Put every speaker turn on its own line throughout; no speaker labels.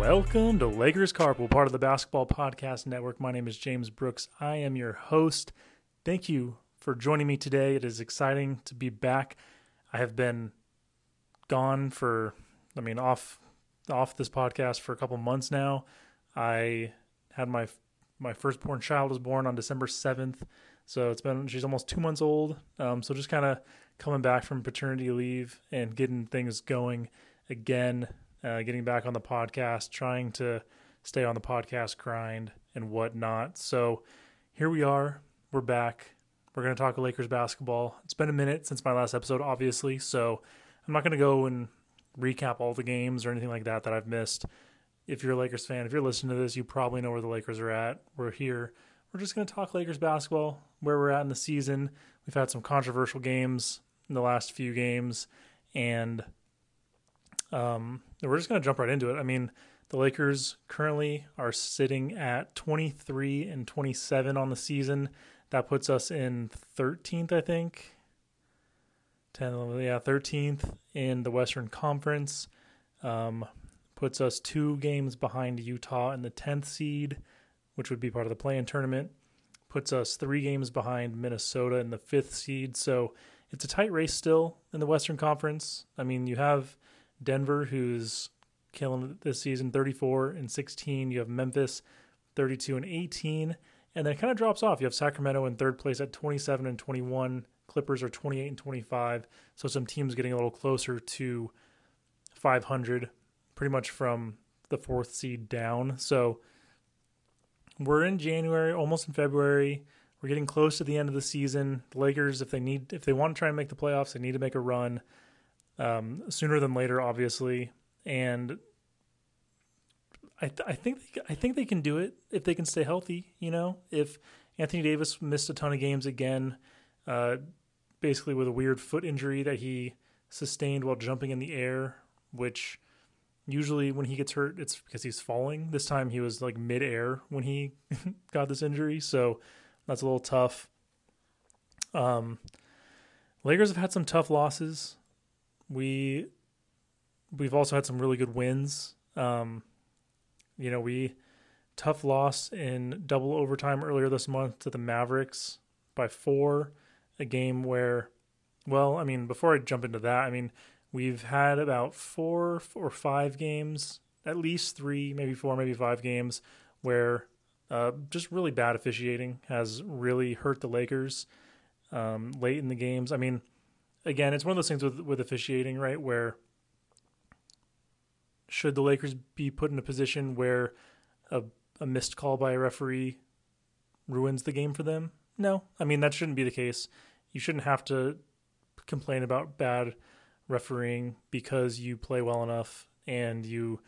Welcome to Lakers Carpool, part of the Basketball Podcast Network. My name is James Brooks. I am your host. Thank you for joining me today. It is exciting to be back. I have been gone for, I mean, off off this podcast for a couple months now. I had my my firstborn child was born on December seventh, so it's been she's almost two months old. Um, so just kind of coming back from paternity leave and getting things going again, uh, getting back on the podcast, trying to stay on the podcast grind and whatnot. So here we are. We're back. We're going to talk Lakers basketball. It's been a minute since my last episode, obviously. So I'm not going to go and recap all the games or anything like that that I've missed. If you're a Lakers fan, if you're listening to this, you probably know where the Lakers are at. We're here. We're just going to talk Lakers basketball, where we're at in the season. We've had some controversial games in the last few games, and um, we're just going to jump right into it. I mean, the Lakers currently are sitting at 23 and 27 on the season. That puts us in 13th, I think. 10, yeah, 13th in the Western Conference. Um, puts us two games behind Utah in the 10th seed, which would be part of the play-in tournament. Puts us three games behind Minnesota in the fifth seed. So it's a tight race still in the Western Conference. I mean, you have Denver, who's killing this season, 34 and 16. You have Memphis, 32 and 18. And then it kind of drops off. You have Sacramento in third place at 27 and 21. Clippers are 28 and 25. So some teams getting a little closer to 500, pretty much from the fourth seed down. So we're in January, almost in February. We're getting close to the end of the season. The Lakers, if they need, if they want to try and make the playoffs, they need to make a run um, sooner than later, obviously. And I, th- I think they, I think they can do it if they can stay healthy. You know, if Anthony Davis missed a ton of games again, uh, basically with a weird foot injury that he sustained while jumping in the air, which usually when he gets hurt, it's because he's falling. This time he was like midair when he got this injury, so that's a little tough. Um, Lakers have had some tough losses. We we've also had some really good wins. Um, you know, we tough loss in double overtime earlier this month to the Mavericks by four a game where, well, I mean, before I jump into that, I mean, we've had about four or five games, at least three, maybe four, maybe five games where uh, just really bad officiating has really hurt the Lakers um, late in the games. I mean, again, it's one of those things with with officiating, right? Where should the Lakers be put in a position where a, a missed call by a referee ruins the game for them? No, I mean that shouldn't be the case you shouldn't have to complain about bad refereeing because you play well enough and you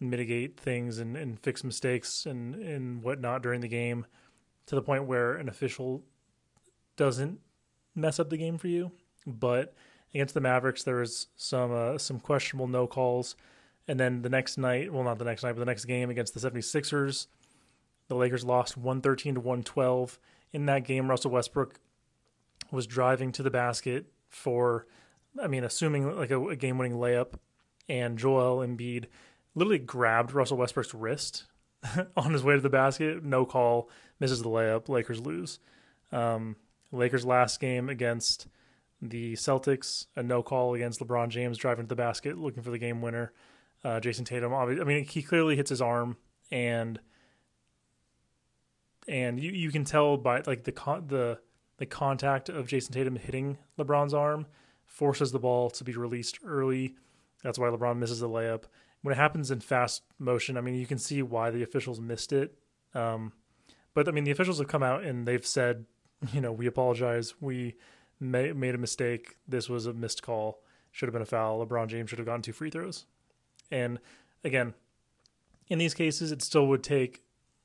mitigate things and, and fix mistakes and, and whatnot during the game to the point where an official doesn't mess up the game for you. But against the Mavericks, there was some uh, some questionable no calls. And then the next night, well, not the next night, but the next game against the 76ers, the Lakers lost 113 to 112. In that game, Russell Westbrook was driving to the basket for, I mean, assuming like a, a game winning layup, and Joel Embiid literally grabbed Russell Westbrook's wrist on his way to the basket. No call, misses the layup. Lakers lose. Um, Lakers' last game against the Celtics, a no call against LeBron James driving to the basket looking for the game winner. Uh, Jayson Tatum, I mean, he clearly hits his arm, and and you, you can tell by like the the the contact of Jayson Tatum hitting LeBron's arm forces the ball to be released early. That's why LeBron misses the layup. When it happens in fast motion, I mean, you can see why the officials missed it. Um, but I mean, the officials have come out and they've said, you know, we apologize. We may, made a mistake. This was a missed call. Should have been a foul. LeBron James should have gotten two free throws. And again, in these cases, it still would take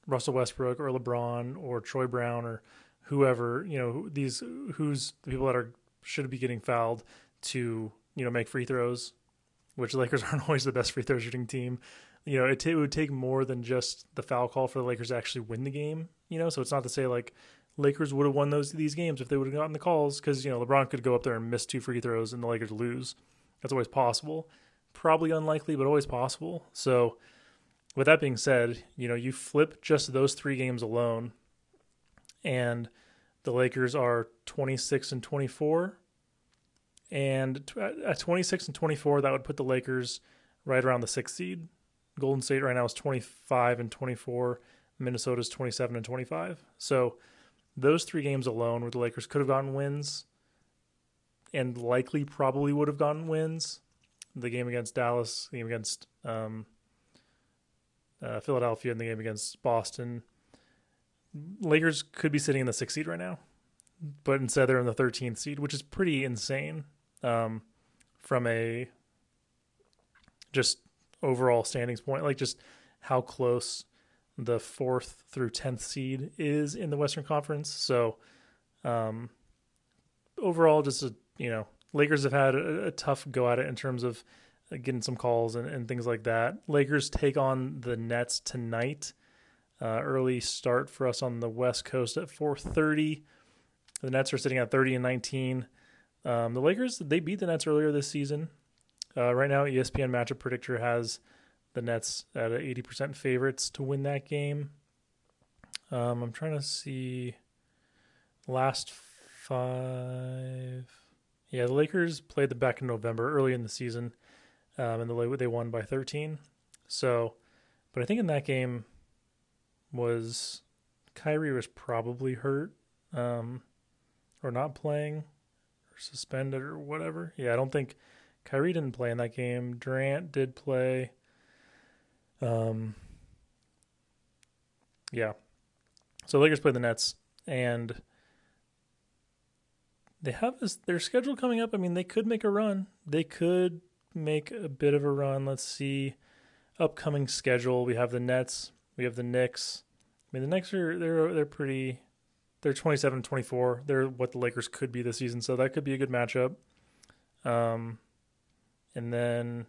Russell Westbrook or LeBron or Troy Brown or whoever you know these who's the people that are should be getting fouled to you know make free throws, which Lakers aren't always the best free throw shooting team. You know, it, t- it would take more than just the foul call for the Lakers to actually win the game. You know, so it's not to say like Lakers would have won those these games if they would have gotten the calls because you know LeBron could go up there and miss two free throws and the Lakers lose. That's always possible. Probably unlikely, but always possible. So with that being said, you know, you flip just those three games alone, and the Lakers are 26 and 24. And uh, at 26 and 24, that would put the Lakers right around the sixth seed. Golden State right now is 25 and 24. Minnesota's 27 and 25. So those three games alone where the Lakers could have gotten wins and likely probably would have gotten wins. The game against Dallas, the game against um, uh, Philadelphia, and the game against Boston. Lakers could be sitting in the sixth seed right now, but instead they're in the 13th seed, which is pretty insane um, from a just overall standings point. Like just how close the fourth through 10th seed is in the Western Conference. So, um, overall, just a, you know, Lakers have had a, a, tough go at it in terms of getting some calls and, and things like that. Lakers take on the Nets tonight. Uh, early start for us on the West Coast at 4:30. The Nets are sitting at 30 and 19. Um, the Lakers they beat the Nets earlier this season. Uh, right now, ESPN Matchup Predictor has the Nets at 80% favorites to win that game. Um, I'm trying to see last five. Yeah, the Lakers played them back in November, early in the season, um, and the they won by 13. So, but I think in that game was Kyrie was probably hurt, um, or not playing, or suspended, or whatever. Yeah, I don't think Kyrie didn't play in that game. Durant did play. Um, yeah. So Lakers play the Nets, and they have this, their schedule coming up. I mean, they could make a run. They could make a bit of a run. Let's see. Upcoming schedule: we have the Nets, we have the Knicks. I mean, the Knicks are they're they're pretty. They're 27 24. They're what the Lakers could be this season, so that could be a good matchup. Um, and then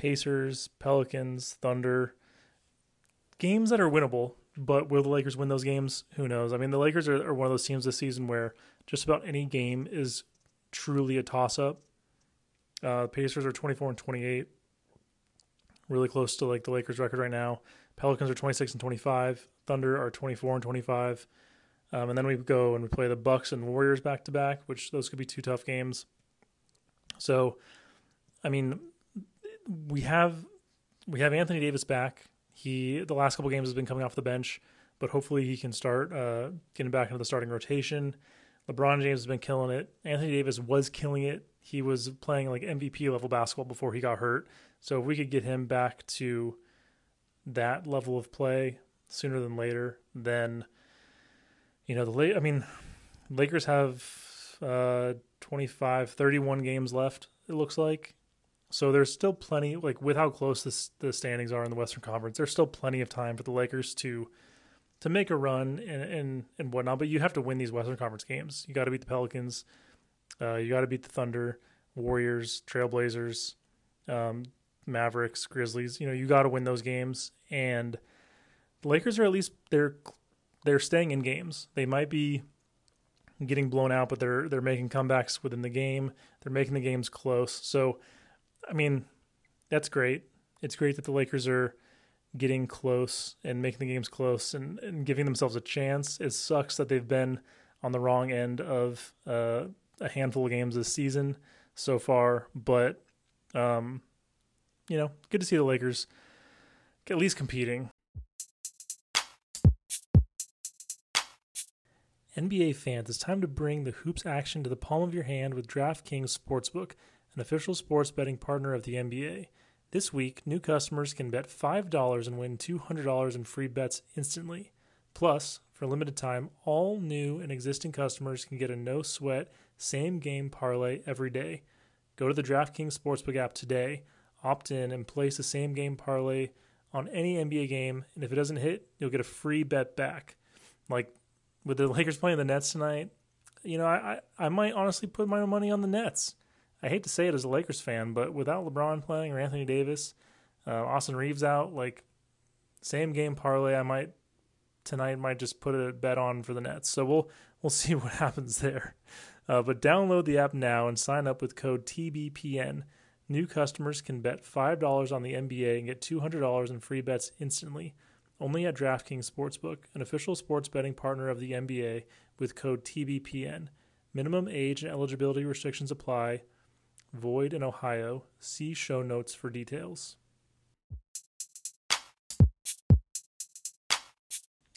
Pacers, Pelicans, Thunder. Games that are winnable, but will the Lakers win those games? Who knows? I mean, the Lakers are, are one of those teams this season where just about any game is truly a toss up. Uh, Pacers are 24 and 28, really close to like the Lakers record right now. Pelicans are 26 and 25. Thunder are 24 and 25. Um, and then we go and we play the Bucks and Warriors back to back, which those could be two tough games. So, I mean, we have we have Anthony Davis back. He the last couple games has been coming off the bench, but hopefully he can start uh, getting back into the starting rotation. LeBron James has been killing it. Anthony Davis was killing it. He was playing like MVP level basketball before he got hurt. So if we could get him back to that level of play sooner than later, then you know the late. I mean, Lakers have uh, 25, 31 games left. It looks like so there's still plenty, like with how close this, the standings are in the Western Conference, there's still plenty of time for the Lakers to to make a run and and, and whatnot. But you have to win these Western Conference games. You got to beat the Pelicans. Uh, you got to beat the Thunder, Warriors, Trailblazers, um, Mavericks, Grizzlies. You know you got to win those games. And the Lakers are at least they're they're staying in games. They might be getting blown out, but they're they're making comebacks within the game. They're making the games close. So I mean, that's great. It's great that the Lakers are getting close and making the games close and, and giving themselves a chance. It sucks that they've been on the wrong end of uh, a handful of games this season so far, but um, you know, good to see the Lakers at least competing. NBA fans, it's time to bring the hoops action to the palm of your hand with DraftKings Sportsbook an official sports betting partner of the NBA. This week, new customers can bet $5 and win $200 in free bets instantly. Plus, for a limited time, all new and existing customers can get a no sweat same game parlay every day. Go to the DraftKings Sportsbook app today, opt in, and place a same game parlay on any NBA game. And if it doesn't hit, you'll get a free bet back. Like with the Lakers playing the Nets tonight, you know, I, I, I might honestly put my money on the Nets. I hate to say it as a Lakers fan, but without LeBron playing or Anthony Davis, uh, Austin Reaves out, like same game parlay, I might tonight might just put a bet on for the Nets. So we'll we'll see what happens there. Uh, but download the app now and sign up with code TBPN. New customers can bet $5 on the NBA and get $200 in free bets instantly. Only at DraftKings Sportsbook, an official sports betting partner of the NBA, with code TBPN. Minimum age and eligibility restrictions apply. Void in Ohio. See show notes for details.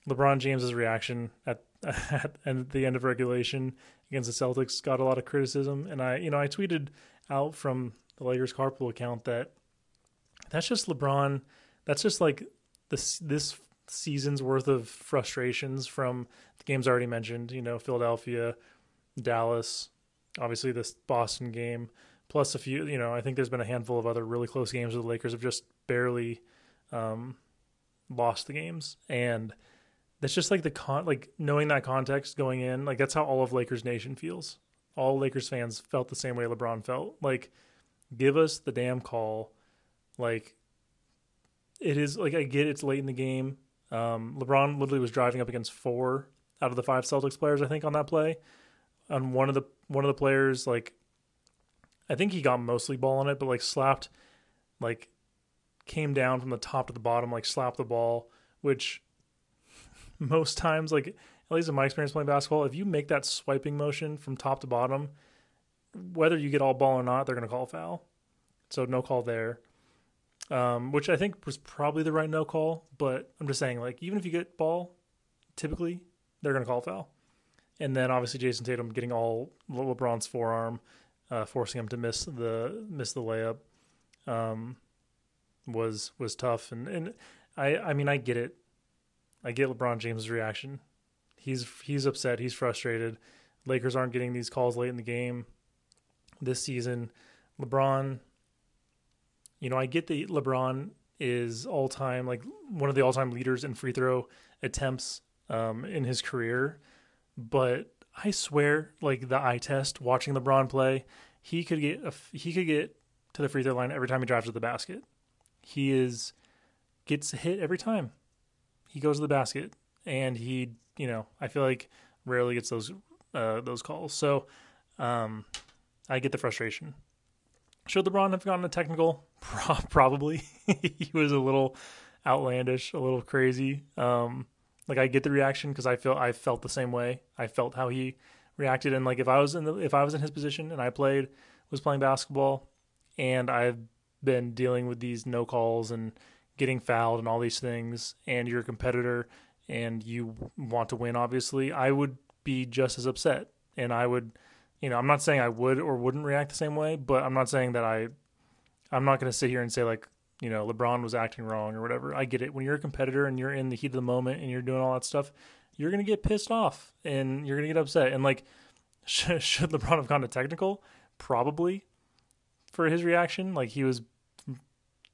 LeBron James's reaction at, at, at the end of regulation against the Celtics got a lot of criticism, and I, you know, I tweeted out from the Lakers carpool account that that's just LeBron. That's just like this this season's worth of frustrations from the games I already mentioned. You know, Philadelphia, Dallas, obviously this Boston game, plus a few. You know, I think there's been a handful of other really close games where the Lakers have just barely um, lost the games, and that's just like the con like knowing that context going in. Like that's how all of Lakers Nation feels. All Lakers fans felt the same way LeBron felt. Like give us the damn call. Like it is like I get it's late in the game. Um, LeBron literally was driving up against four out of the five Celtics players, I think, on that play. On one of the one of the players, like I think he got mostly ball on it, but like slapped, like came down from the top to the bottom, like slapped the ball, which most times, like at least in my experience playing basketball, if you make that swiping motion from top to bottom, whether you get all ball or not, they're going to call foul. So no call there. Um, which I think was probably the right no call, but I'm just saying, like, even if you get ball, typically they're going to call foul. And then obviously Jayson Tatum getting all LeBron's forearm, uh, forcing him to miss the miss the layup, um, was was tough. And and I I mean I get it, I get LeBron James' reaction. He's he's upset. He's frustrated. Lakers aren't getting these calls late in the game this season. LeBron, you know, I get that LeBron is all time like one of the all time leaders in free throw attempts um, in his career, but I swear, like the eye test watching LeBron play, he could get a, he could get to the free throw line every time he drives to the basket. He is gets hit every time he goes to the basket, and he, you know, I feel like rarely gets those uh, those calls. So, um, I get the frustration. Should LeBron have gotten a technical? Pro- probably. he was a little outlandish, a little crazy. Um, like I get the reaction because I feel I felt the same way. I felt how he reacted, and like if I was in the if I was in his position and I played was playing basketball, and I've been dealing with these no calls and getting fouled and all these things, and you're a competitor and you want to win, obviously, I would be just as upset, and I would you know, I'm not saying I would or wouldn't react the same way, but I'm not saying that I, I'm not going to sit here and say like, you know, LeBron was acting wrong or whatever. I get it. When you're a competitor and you're in the heat of the moment and you're doing all that stuff, you're going to get pissed off and you're going to get upset. And like, should, should LeBron have gone to technical? Probably for his reaction. Like he was,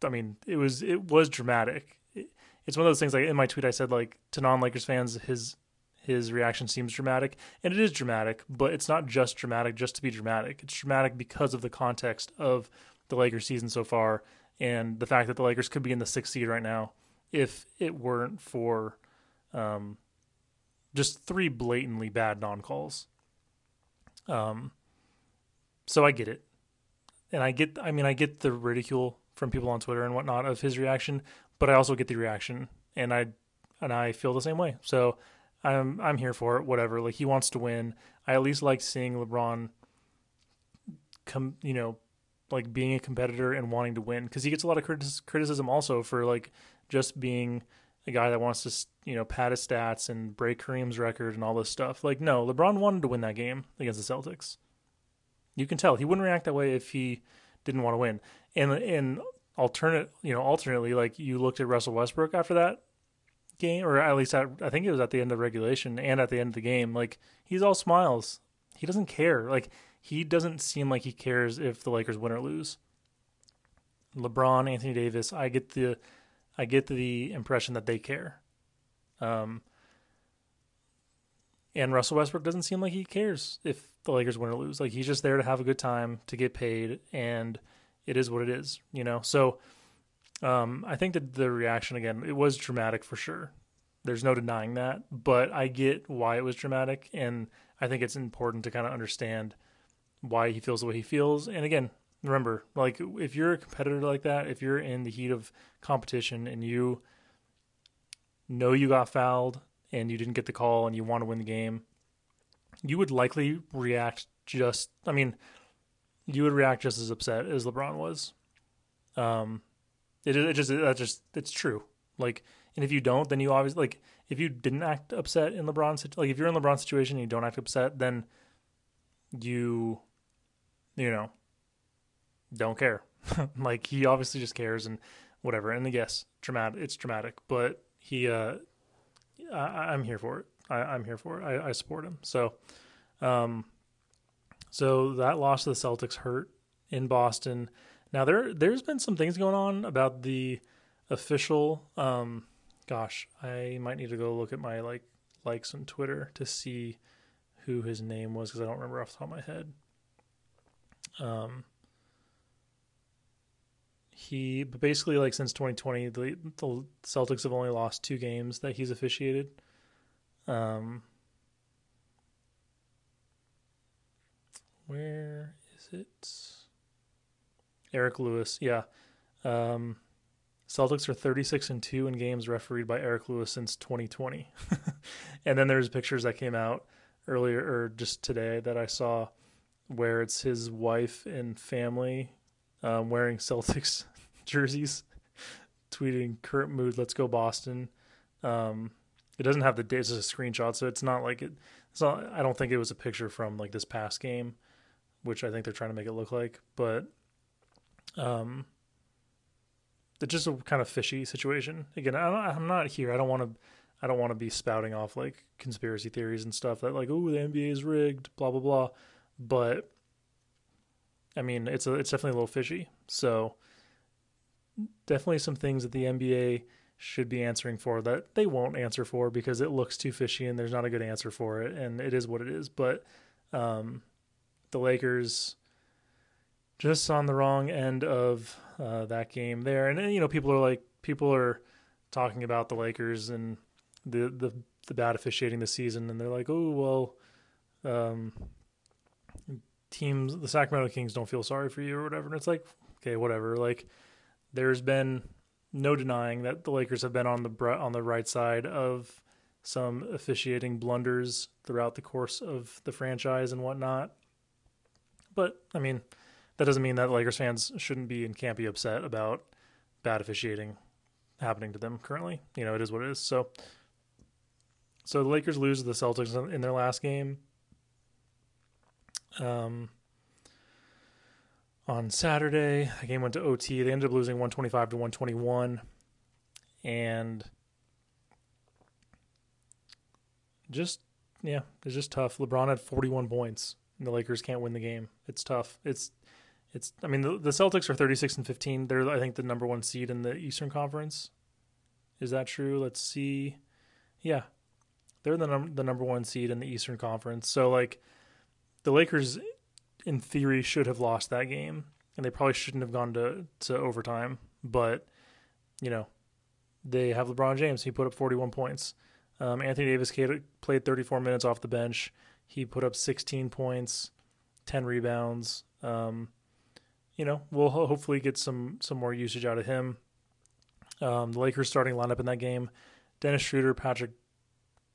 I mean, it was, it was dramatic. It, it's one of those things like in my tweet, I said like to non Lakers fans, his his reaction seems dramatic, and it is dramatic, but it's not just dramatic just to be dramatic. It's dramatic because of the context of the Lakers season so far and the fact that the Lakers could be in the sixth seed right now if it weren't for um, just three blatantly bad non calls. Um, so I get it, and I get. I mean, I get the ridicule from people on Twitter and whatnot of his reaction, but I also get the reaction, and I and I feel the same way. So I'm I'm here for it. Whatever. Like he wants to win. I at least like seeing LeBron come. You know, like being a competitor and wanting to win because he gets a lot of criticism also for like just being a guy that wants to you know pad his stats and break Kareem's record and all this stuff. Like no, LeBron wanted to win that game against the Celtics. You can tell he wouldn't react that way if he didn't want to win. And and alternate you know alternately like you looked at Russell Westbrook after that game, or at least at, I think it was at the end of regulation and at the end of the game. Like he's all smiles. He doesn't care. Like he doesn't seem like he cares if the Lakers win or lose. LeBron, Anthony Davis, I get the I get the impression that they care. Um, and Russell Westbrook doesn't seem like he cares if the Lakers win or lose. Like he's just there to have a good time, to get paid, and it is what it is, you know. So um, I think that the reaction again, it was dramatic for sure. There's no denying that, but I get why it was dramatic, and I think it's important to kind of understand why he feels the way he feels. And again, remember, like if you're a competitor like that, if you're in the heat of competition and you know you got fouled and you didn't get the call and you want to win the game, you would likely react just. I mean, you would react just as upset as LeBron was. Um, it, it just that just it's true. Like, and if you don't, then you obviously like if you didn't act upset in LeBron's like if you're in LeBron's situation and you don't act upset, then you you know don't care. like he obviously just cares and whatever. And yes, dramatic. It's dramatic, but he. uh I, am here for it. I, am here for it. I, I support him. So, um, so that loss to the Celtics hurt in Boston. Now there there's been some things going on about the official. Um, gosh, I might need to go look at my like likes on Twitter to see who his name was because I don't remember off the top of my head. Um, he, but basically, like since 2020, the, the Celtics have only lost two games that he's officiated. Um, where is it? Eric Lewis, yeah. Um, Celtics are 36 and 2 in games refereed by Eric Lewis since 2020. and then there's pictures that came out earlier or just today that I saw where it's his wife and family um, wearing Celtics jerseys, tweeting current mood, let's go Boston. Um, it doesn't have the date, it's just a screenshot, so it's not like it. It's not. I don't think it was a picture from like this past game, which I think they're trying to make it look like. But um, it's just a kind of fishy situation. Again, I'm not here. I don't want to. I don't want to be spouting off like conspiracy theories and stuff that like, oh, the NBA is rigged, blah blah blah. But I mean, it's a it's definitely a little fishy. So definitely some things that the NBA should be answering for that they won't answer for because it looks too fishy and there's not a good answer for it, and it is what it is. But um, the Lakers just on the wrong end of uh, that game there. And you know, people are like, people are talking about the Lakers and the the the bad officiating this season, and they're like, oh well, um, teams, the Sacramento Kings don't feel sorry for you or whatever. And it's like, okay, whatever. Like, there's been no denying that the Lakers have been on the on the right side of some officiating blunders throughout the course of the franchise and whatnot. But I mean, that doesn't mean that Lakers fans shouldn't be and can't be upset about bad officiating happening to them currently. You know, it is what it is. So, so the Lakers lose to the Celtics in their last game. Um, on Saturday, the game went to OT. They ended up losing 125 to 121, and just yeah, it's just tough. LeBron had 41 points, and the Lakers can't win the game. It's tough. It's it's I mean the, the Celtics are 36 and 15. They're I think the number 1 seed in the Eastern Conference. Is that true? Let's see. Yeah. They're the num- the number 1 seed in the Eastern Conference. So like the Lakers in theory should have lost that game and they probably shouldn't have gone to to overtime, but you know, they have LeBron James. He put up 41 points. Um, Anthony Davis played 34 minutes off the bench. He put up 16 points, 10 rebounds. Um, you know, we'll hopefully get some some more usage out of him. Um, the Lakers starting lineup in that game: Dennis Schroeder, Patrick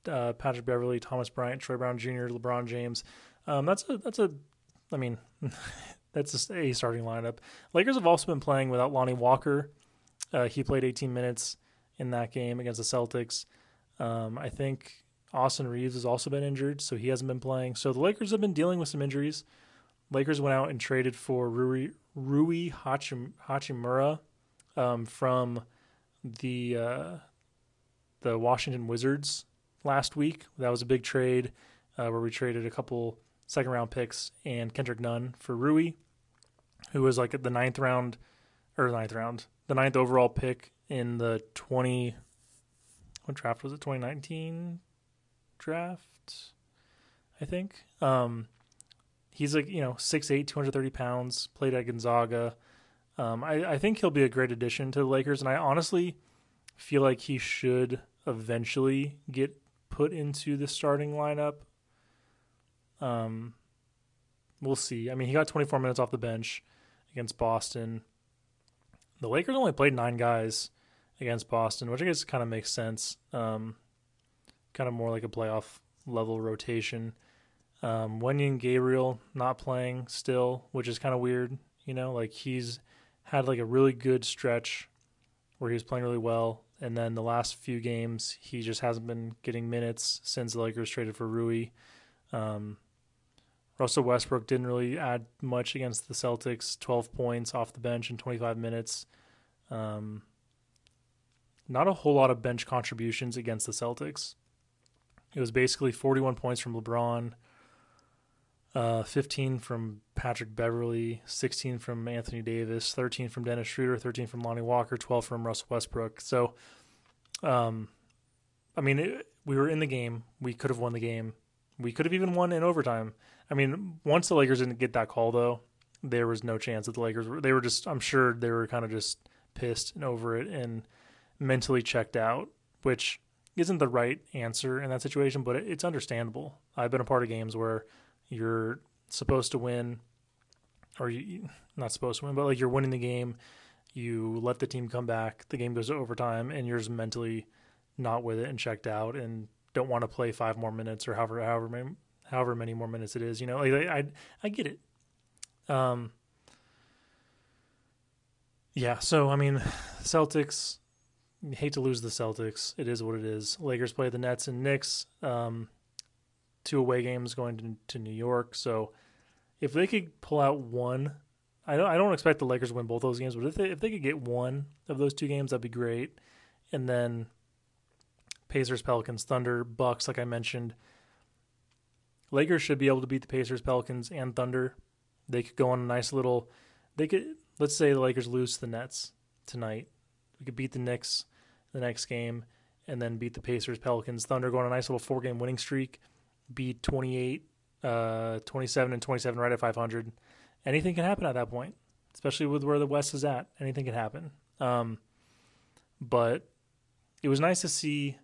uh, Patrick Beverley, Thomas Bryant, Troy Brown Jr., LeBron James. Um, that's a that's a, I mean, that's a, a starting lineup. Lakers have also been playing without Lonnie Walker. Uh, he played 18 minutes in that game against the Celtics. Um, I think Austin Reaves has also been injured, so he hasn't been playing. So the Lakers have been dealing with some injuries. Lakers went out and traded for Rui, Rui Hachim, Hachimura um, from the uh, the Washington Wizards last week. That was a big trade uh, where we traded a couple second round picks and Kendrick Nunn for Rui, who was like the ninth round or ninth round, the ninth overall pick in the twenty. What draft was it? Twenty nineteen draft, I think. Um, he's like you know 6'8", 230 pounds. Played at Gonzaga. Um, I, I think he'll be a great addition to the Lakers, and I honestly feel like he should eventually get put into the starting lineup. Um, we'll see. I mean, he got 24 minutes off the bench against Boston. The Lakers only played nine guys against Boston, which I guess kind of makes sense. Um, kind of more like a playoff level rotation. Um, Wenyen Gabriel not playing still, which is kind of weird. You know, like he's had like a really good stretch where he was playing really well, and then the last few games he just hasn't been getting minutes since the Lakers traded for Rui. Um, Russell Westbrook didn't really add much against the Celtics. Twelve points off the bench in 25 minutes. Um, not a whole lot of bench contributions against the Celtics. It was basically 41 points from LeBron, uh, 15 from Patrick Beverley, 16 from Anthony Davis, 13 from Dennis Schroeder, 13 from Lonnie Walker, 12 from Russell Westbrook. So, um, I mean, it, we were in the game. We could have won the game. We could have even won in overtime. I mean, once the Lakers didn't get that call, though, there was no chance that the Lakers were. They were just. I'm sure they were kind of just pissed and over it and mentally checked out, which isn't the right answer in that situation, but it's understandable. I've been a part of games where you're supposed to win, or you not supposed to win, but like you're winning the game. You let the team come back. The game goes to overtime, and you're just mentally not with it and checked out, and don't want to play five more minutes or however however many, however many more minutes it is. You know, like I I get it. Um. Yeah, so I mean, Celtics hate to lose the Celtics. It is what it is. Lakers play the Nets and Knicks. Um, two away games going to, to New York. So if they could pull out one, I don't I don't expect the Lakers to win both those games, but if they if they could get one of those two games, that'd be great. And then Pacers, Pelicans, Thunder, Bucks, like I mentioned. Lakers should be able to beat the Pacers, Pelicans, and Thunder. They could go on a nice little. They could let's say the Lakers lose to the Nets tonight. We could beat the Knicks the next game, and then beat the Pacers, Pelicans, Thunder, go on a nice little four game winning streak, beat 28, uh, 27, and 27 right at 500. Anything can happen at that point, especially with where the West is at. Anything can happen. Um, but it was nice to see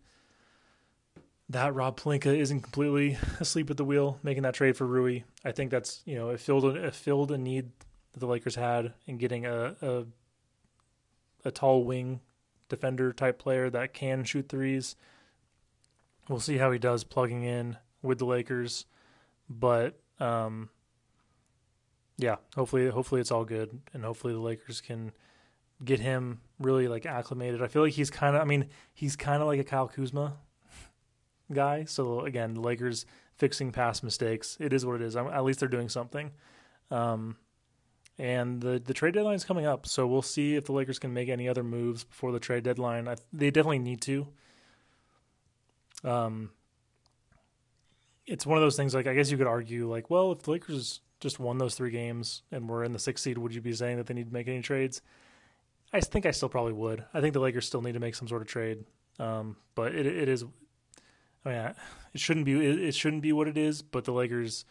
that Rob Pelinka isn't completely asleep at the wheel, making that trade for Rui. I think that's you know it filled a, it filled a need that the Lakers had in getting a, a a tall wing defender type player that can shoot threes. We'll see how he does plugging in with the Lakers, but um, yeah, hopefully, hopefully it's all good, and hopefully the Lakers can get him really like acclimated. I feel like he's kind of, I mean, he's kind of like a Kyle Kuzma guy. So again, the Lakers fixing past mistakes. It is what it is. At least they're doing something. Um, and the the trade deadline is coming up, so we'll see if the Lakers can make any other moves before the trade deadline. I, they definitely need to. Um, it's one of those things. Like I guess you could argue, like, well, if the Lakers just won those three games and were in the sixth seed, would you be saying that they need to make any trades? I think I still probably would. I think the Lakers still need to make some sort of trade. Um, but it it is. I mean, it shouldn't be it, it shouldn't be what it is. But the Lakers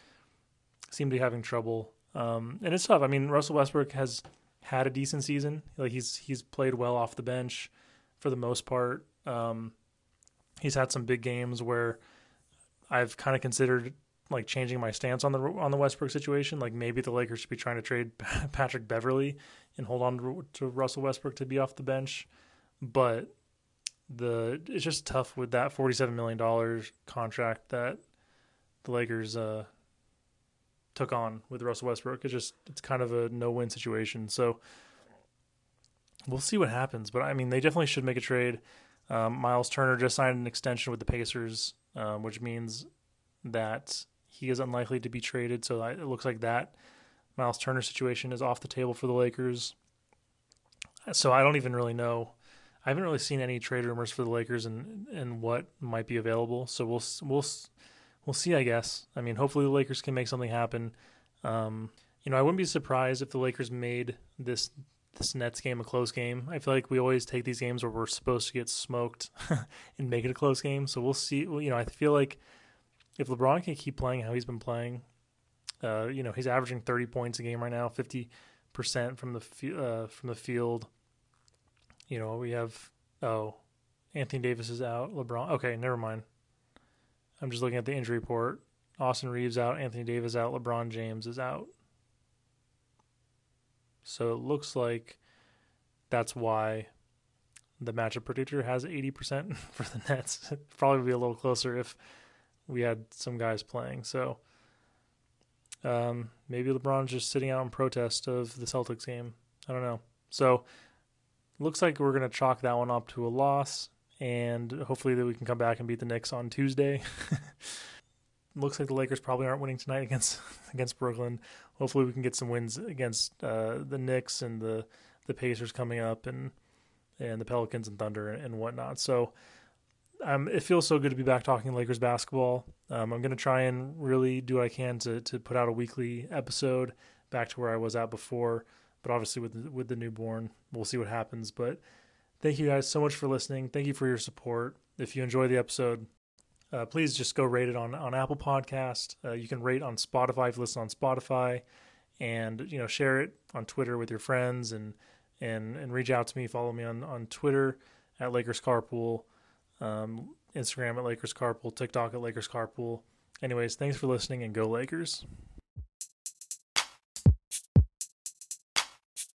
seem to be having trouble um, and it's tough. I mean, Russell Westbrook has had a decent season. Like he's he's played well off the bench for the most part. Um, he's had some big games where I've kind of considered like changing my stance on the on the Westbrook situation. Like maybe the Lakers should be trying to trade Patrick Beverley and hold on to Russell Westbrook to be off the bench. But the it's just tough with that forty seven million dollars contract that the Lakers uh, took on with Russell Westbrook. It's just it's kind of a no win situation. So we'll see what happens. But I mean, they definitely should make a trade. Um, Miles Turner just signed an extension with the Pacers, um, which means that he is unlikely to be traded. So it looks like that Miles Turner situation is off the table for the Lakers. So I don't even really know. I haven't really seen any trade rumors for the Lakers and and what might be available. So we'll we'll we'll see. I guess. I mean, hopefully the Lakers can make something happen. Um, you know, I wouldn't be surprised if the Lakers made this this Nets game a close game. I feel like we always take these games where we're supposed to get smoked and make it a close game. So we'll see. You know, I feel like if LeBron can keep playing how he's been playing, uh, you know, he's averaging 30 points a game right now, 50 percent from the uh, from the field. You know, we have oh, Anthony Davis is out. LeBron. Okay, never mind. I'm just looking at the injury report. Austin Reaves out, Anthony Davis out, LeBron James is out. So it looks like that's why the matchup predictor has 80% for the Nets. It'd probably be a little closer if we had some guys playing. So um, maybe LeBron's just sitting out in protest of the Celtics game. I don't know. So looks like we're going to chalk that one up to a loss, and hopefully that we can come back and beat the Knicks on Tuesday. looks like the Lakers probably aren't winning tonight against against Brooklyn. Hopefully we can get some wins against uh, the Knicks and the the Pacers coming up and and the Pelicans and Thunder and, and whatnot. So um, it feels so good to be back talking Lakers basketball. Um, I'm going to try and really do what I can to to put out a weekly episode back to where I was at before. But obviously with the, with the newborn, we'll see what happens. But thank you guys so much for listening. Thank you for your support. If you enjoy the episode, uh, please just go rate it on on Apple Podcast. Uh, you can rate on Spotify if you listen on Spotify, and you know share it on Twitter with your friends and and and reach out to me. Follow me on on Twitter at Lakers Carpool, um, Instagram at Lakers Carpool, TikTok at Lakers Carpool. Anyways, thanks for listening and go Lakers.